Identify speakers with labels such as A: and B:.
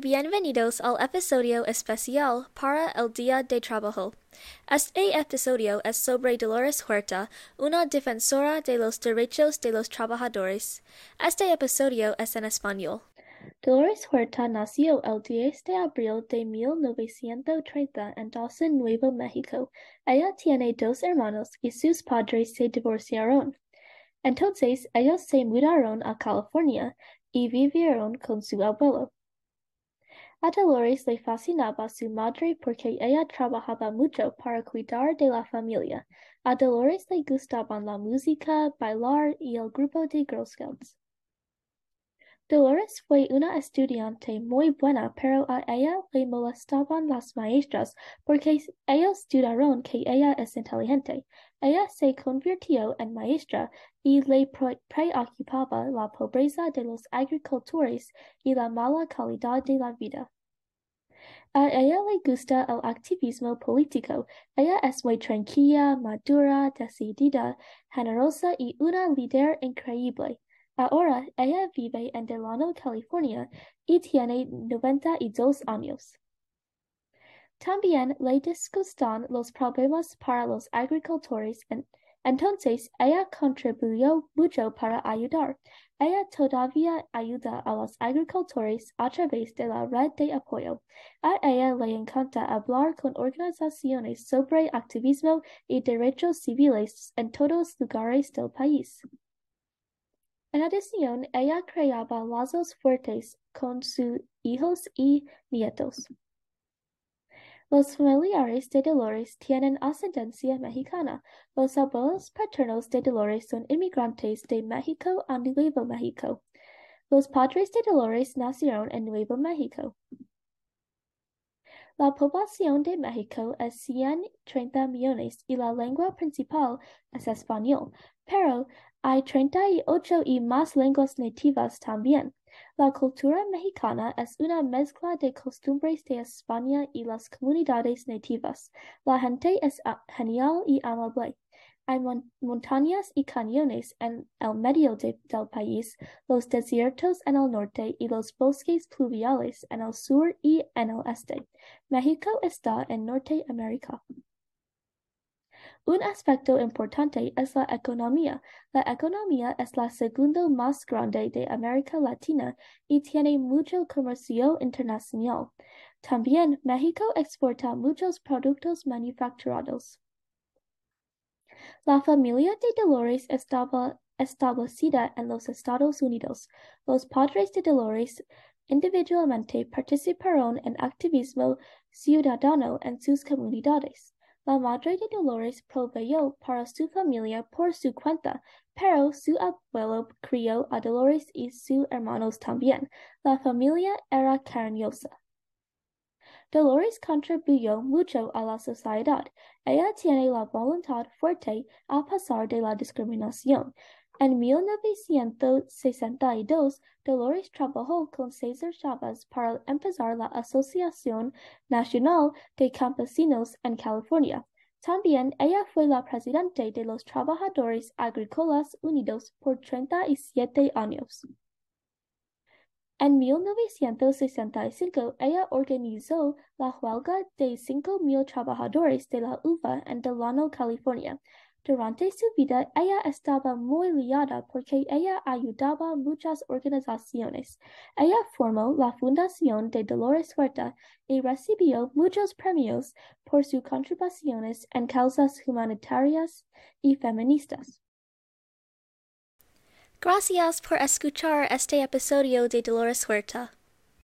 A: Bienvenidos al episodio especial para el Día de Trabajo. Este episodio es sobre Dolores Huerta, una defensora de los derechos de los trabajadores. Este episodio es en español.
B: Dolores Huerta nació el 10 de abril de 1930 en Dawson, Nuevo México. Ella tiene dos hermanos y sus padres se divorciaron. Entonces ellos se mudaron a California y vivieron con su abuelo. Dolores le fascinaba su madre porque ella trabajaba mucho para cuidar de la familia. A Dolores le gustaban la música, bailar y el grupo de Girl Scouts. Dolores fue una estudiante muy buena, pero a ella le molestaban las maestras porque ellos dudaron que ella es inteligente. Ella se convirtió en maestra y le preocupaba la pobreza de los agricultores y la mala calidad de la vida. A ella le gusta el activismo político. Ella es muy tranquila, madura, decidida, generosa y una líder increíble. Ahora ella vive en Delano, California y tiene 92 años. También le disgustan los problemas para los agricultores, entonces ella contribuyó mucho para ayudar. Ella todavía ayuda a los agricultores a través de la red de apoyo. A ella le encanta hablar con organizaciones sobre activismo y derechos civiles en todos lugares del país. En adición, ella creaba lazos fuertes con sus hijos y nietos. Los familiares de Dolores tienen ascendencia mexicana. Los abuelos paternos de Dolores son inmigrantes de México a Nuevo México. Los padres de Dolores nacieron en Nuevo México. La población de México es 130 millones y la lengua principal es español, pero hay 38 y más lenguas nativas también. La cultura mexicana es una mezcla de costumbres de España y las comunidades nativas. La gente es genial y amable. Hay montañas y cañones en el medio del país, los desiertos en el norte y los bosques pluviales en el sur y en el este. México está en Norteamérica. Un aspecto importante es la economía. La economía es la segunda más grande de América Latina y tiene mucho comercio internacional. También México exporta muchos productos manufacturados. La familia de Dolores estaba establecida en los Estados Unidos. Los padres de Dolores individualmente participaron en activismo ciudadano en sus comunidades. La madre de Dolores proveyó para su familia por su cuenta, pero su abuelo crió a Dolores y sus hermanos también. La familia era cariñosa. Dolores contribuyó mucho a la sociedad. Ella tiene la voluntad fuerte a pesar de la discriminación. En 1962, Dolores trabajó con César Chavez para empezar la Asociación Nacional de Campesinos en California. También ella fue la presidente de los Trabajadores Agrícolas Unidos por 37 años. En 1965, ella organizó la huelga de 5.000 trabajadores de la uva en Delano, California. Durante su vida, ella estaba muy liada porque ella ayudaba muchas organizaciones. Ella formó la Fundación de Dolores Huerta y recibió muchos premios por sus contribuciones en causas humanitarias y feministas.
A: Gracias por escuchar este episodio de Dolores Huerta.